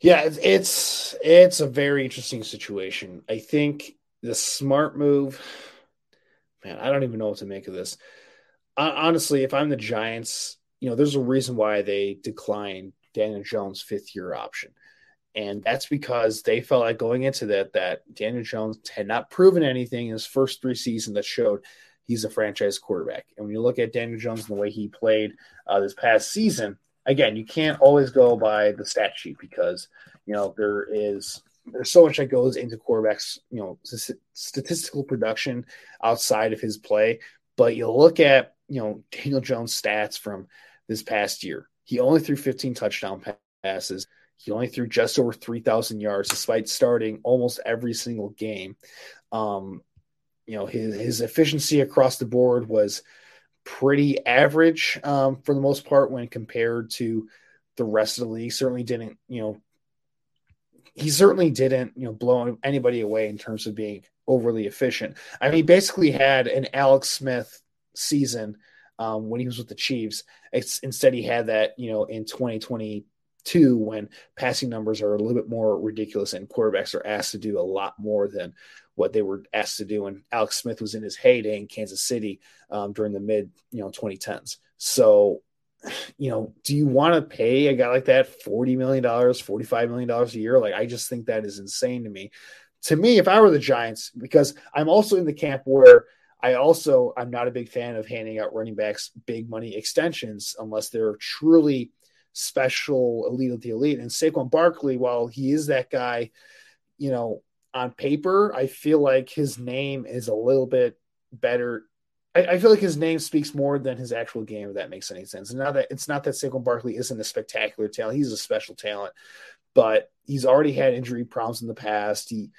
Yeah, it's it's a very interesting situation. I think the smart move man, I don't even know what to make of this. honestly, if I'm the Giants, you know, there's a reason why they declined Daniel Jones' fifth year option. And that's because they felt like going into that that Daniel Jones had not proven anything in his first three seasons that showed he's a franchise quarterback. And when you look at Daniel Jones and the way he played uh, this past season, again, you can't always go by the stat sheet because you know there is there's so much that goes into quarterbacks, you know, statistical production outside of his play. But you look at, you know, Daniel Jones' stats from this past year. He only threw 15 touchdown passes. He only threw just over 3,000 yards, despite starting almost every single game. Um, you know, his, his efficiency across the board was pretty average um, for the most part when compared to the rest of the league. Certainly didn't, you know, he certainly didn't, you know, blow anybody away in terms of being overly efficient. I mean, he basically had an Alex Smith season um, when he was with the Chiefs. It's, instead, he had that, you know, in 2022 when passing numbers are a little bit more ridiculous and quarterbacks are asked to do a lot more than what they were asked to do when Alex Smith was in his heyday in Kansas City um, during the mid, you know, 2010s. So you know, do you want to pay a guy like that $40 million, $45 million a year? Like, I just think that is insane to me. To me, if I were the Giants, because I'm also in the camp where I also, I'm not a big fan of handing out running backs big money extensions unless they're truly special elite of the elite. And Saquon Barkley, while he is that guy, you know, on paper, I feel like his name is a little bit better I, I, feel like his name speaks more than his actual game, if that makes any sense. And now that it's not that Saquon Barkley isn't a spectacular talent, he's a special talent, but he's already had injury problems in the past. He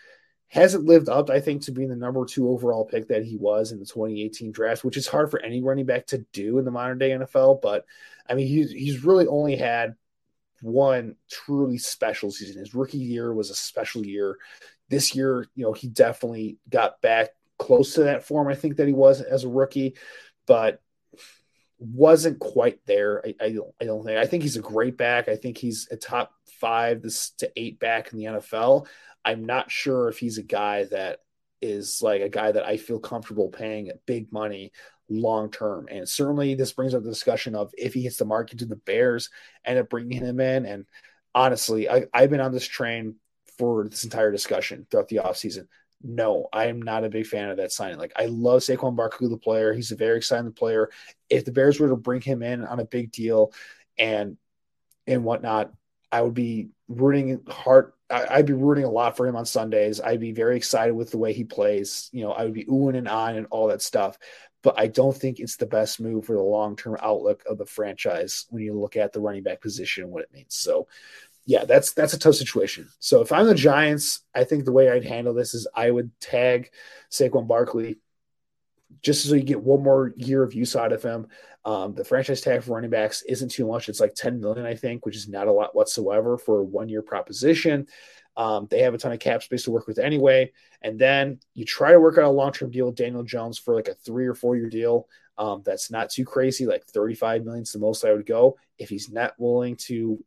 hasn't lived up, I think, to being the number two overall pick that he was in the 2018 draft, which is hard for any running back to do in the modern day NFL. But I mean, he's, he's really only had one truly special season. His rookie year was a special year. This year, you know, he definitely got back close to that form I think that he was as a rookie, but wasn't quite there. I, I don't I don't think I think he's a great back. I think he's a top five to eight back in the NFL. I'm not sure if he's a guy that is like a guy that I feel comfortable paying big money long term. And certainly this brings up the discussion of if he hits the market to the Bears, end up bringing him in. And honestly, I, I've been on this train for this entire discussion throughout the offseason no, I am not a big fan of that signing. Like, I love Saquon Barkley, the player. He's a very exciting player. If the Bears were to bring him in on a big deal and and whatnot, I would be rooting hard. I'd be rooting a lot for him on Sundays. I'd be very excited with the way he plays. You know, I would be oohing and on and all that stuff. But I don't think it's the best move for the long term outlook of the franchise when you look at the running back position and what it means. So, yeah, that's that's a tough situation. So if I'm the Giants, I think the way I'd handle this is I would tag Saquon Barkley just so you get one more year of use out of him. Um, the franchise tag for running backs isn't too much. It's like 10 million, I think, which is not a lot whatsoever for a one year proposition. Um, they have a ton of cap space to work with anyway. And then you try to work out a long term deal with Daniel Jones for like a three or four year deal. Um, that's not too crazy. Like 35 million is the most I would go. If he's not willing to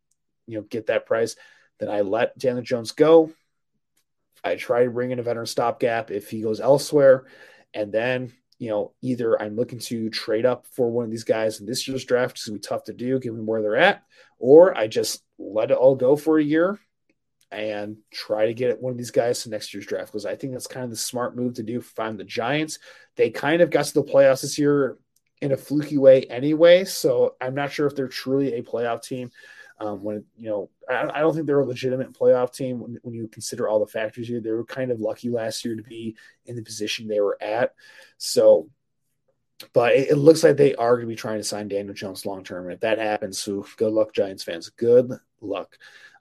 you know get that price, then I let Daniel Jones go. I try to bring in a veteran stopgap if he goes elsewhere, and then you know either I'm looking to trade up for one of these guys in this year's draft. It's gonna be tough to do given where they're at, or I just let it all go for a year and try to get one of these guys to next year's draft because I think that's kind of the smart move to do if I'm the Giants. They kind of got to the playoffs this year in a fluky way anyway, so I'm not sure if they're truly a playoff team. Um, when you know, I, I, don't think they're a legitimate playoff team when, when, you consider all the factors here. They were kind of lucky last year to be in the position they were at. So, but it, it, looks like they are going to be trying to sign Daniel Jones long term. If that happens, so good luck, Giants fans. Good luck.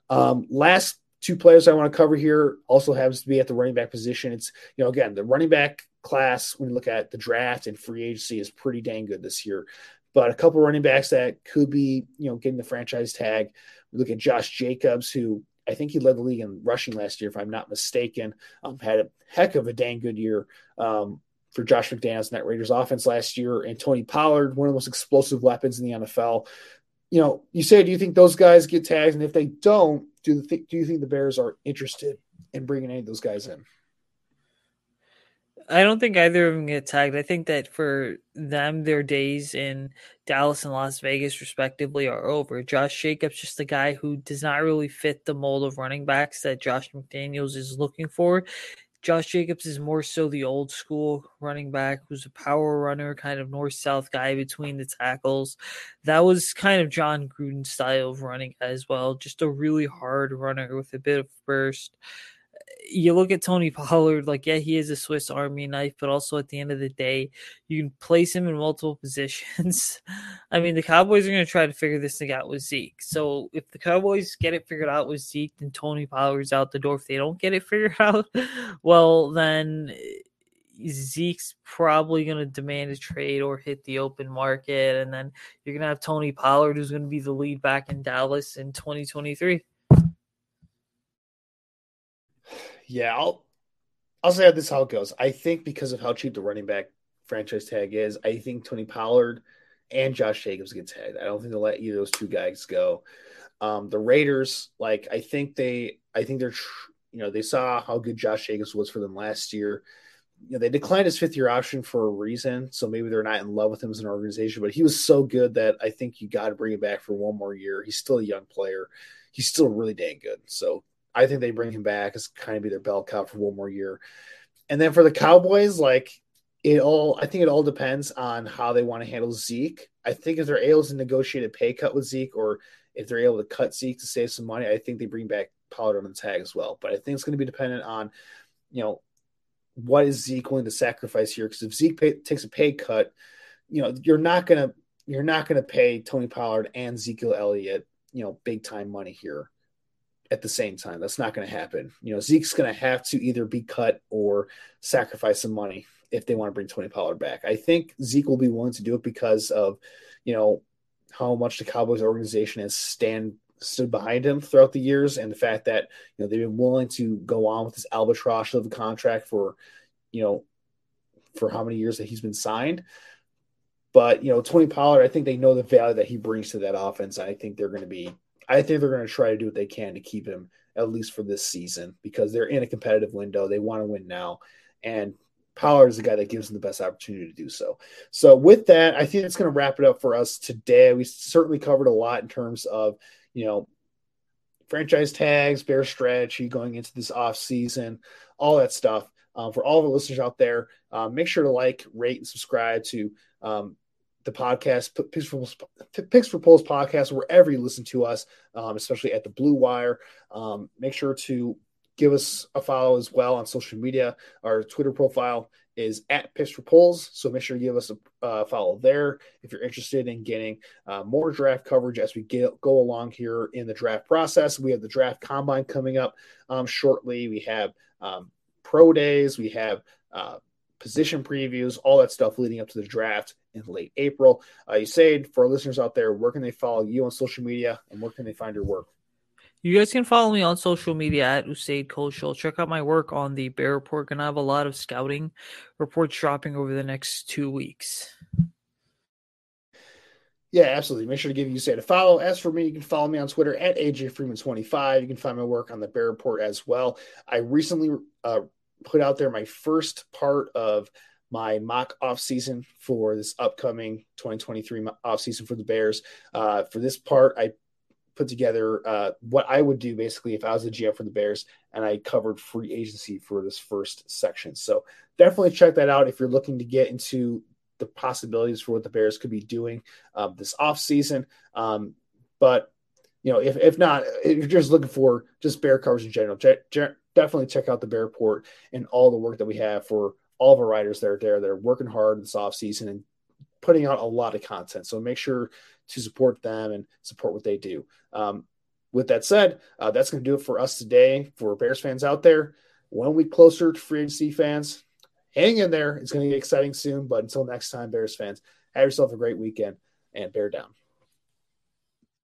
Um, last two players I want to cover here also happens to be at the running back position. It's you know again the running back class when you look at the draft and free agency is pretty dang good this year. But a couple running backs that could be you know getting the franchise tag. We look at Josh Jacobs, who I think he led the league in rushing last year, if I'm not mistaken. Um, had a heck of a dang good year. Um, for Josh McDaniels and that Raiders offense last year, and Tony Pollard, one of the most explosive weapons in the NFL. You know, Usaid, do you think those guys get tagged? And if they don't, do the do you think the Bears are interested in bringing any of those guys in? I don't think either of them get tagged. I think that for them, their days in Dallas and Las Vegas, respectively, are over. Josh Jacobs, just a guy who does not really fit the mold of running backs that Josh McDaniels is looking for. Josh Jacobs is more so the old school running back who's a power runner, kind of north south guy between the tackles. That was kind of Jon Gruden's style of running as well. Just a really hard runner with a bit of burst you look at Tony Pollard, like, yeah, he is a Swiss Army knife, but also at the end of the day, you can place him in multiple positions. I mean, the Cowboys are going to try to figure this thing out with Zeke. So if the Cowboys get it figured out with Zeke, then Tony Pollard's out the door. If they don't get it figured out, well, then eh, Zeke's probably going to demand a trade or hit the open market. And then you're going to have Tony Pollard, who's going to be the lead back in Dallas in 2023. Yeah, I'll I'll say this how it goes. I think because of how cheap the running back franchise tag is, I think Tony Pollard and Josh Jacobs get tagged. I don't think they'll let either of those two guys go. Um, the Raiders, like I think they, I think they're, you know, they saw how good Josh Jacobs was for them last year. You know, they declined his fifth year option for a reason, so maybe they're not in love with him as an organization. But he was so good that I think you got to bring him back for one more year. He's still a young player. He's still really dang good. So I think they bring him back as kind of be their bell cow for one more year. And then for the Cowboys, like it all, I think it all depends on how they want to handle Zeke. I think if they're able to negotiate a pay cut with Zeke, or if they're able to cut Zeke to save some money, I think they bring back Pollard on the tag as well. But I think it's going to be dependent on, you know, what is Zeke willing to sacrifice here? Because if Zeke pay, takes a pay cut, you know, you're not gonna you're not gonna pay Tony Pollard and Ezekiel Elliott, you know, big time money here at the same time. That's not going to happen. You know, Zeke's going to have to either be cut or sacrifice some money if they want to bring Tony Pollard back. I think Zeke will be willing to do it because of, you know, how much the Cowboys organization has stand stood behind him throughout the years and the fact that, you know, they've been willing to go on with this albatross of a contract for, you know, for how many years that he's been signed. But, you know, Tony Pollard, I think they know the value that he brings to that offense. I think they're going to be I think they're going to try to do what they can to keep him at least for this season because they're in a competitive window. They want to win now, and Pollard is the guy that gives them the best opportunity to do so. So, with that, I think it's going to wrap it up for us today. We certainly covered a lot in terms of you know franchise tags, bear strategy going into this off season, all that stuff. Um, for all the listeners out there, um, make sure to like, rate, and subscribe to um, the podcast, Picks for, Picks for Poles podcast, wherever you listen to us, um, especially at the Blue Wire. Um, make sure to give us a follow as well on social media. Our Twitter profile is at Picks for Poles, so make sure you give us a uh, follow there if you're interested in getting uh, more draft coverage as we get go along here in the draft process. We have the draft combine coming up um, shortly. We have um, pro days. We have uh, position previews, all that stuff leading up to the draft in late April. Uh, Usaid, for our listeners out there, where can they follow you on social media and where can they find your work? You guys can follow me on social media at Usaid Koshal. Check out my work on the Bear Report, I have a lot of scouting reports dropping over the next two weeks. Yeah, absolutely. Make sure to give Usaid a follow. As for me, you can follow me on Twitter at AJ Freeman25. You can find my work on the Bear Report as well. I recently uh, put out there my first part of my mock off season for this upcoming 2023 off season for the Bears. Uh, for this part, I put together uh, what I would do basically if I was a GM for the Bears, and I covered free agency for this first section. So definitely check that out if you're looking to get into the possibilities for what the Bears could be doing uh, this off season. Um, but you know, if if not, if you're just looking for just bear coverage in general, definitely check out the Bear Report and all the work that we have for all of our writers that are there that are working hard in this off season and putting out a lot of content. So make sure to support them and support what they do. Um, with that said, uh, that's going to do it for us today for Bears fans out there. One week closer to free agency fans. Hang in there. It's going to get exciting soon. But until next time, Bears fans, have yourself a great weekend and bear down.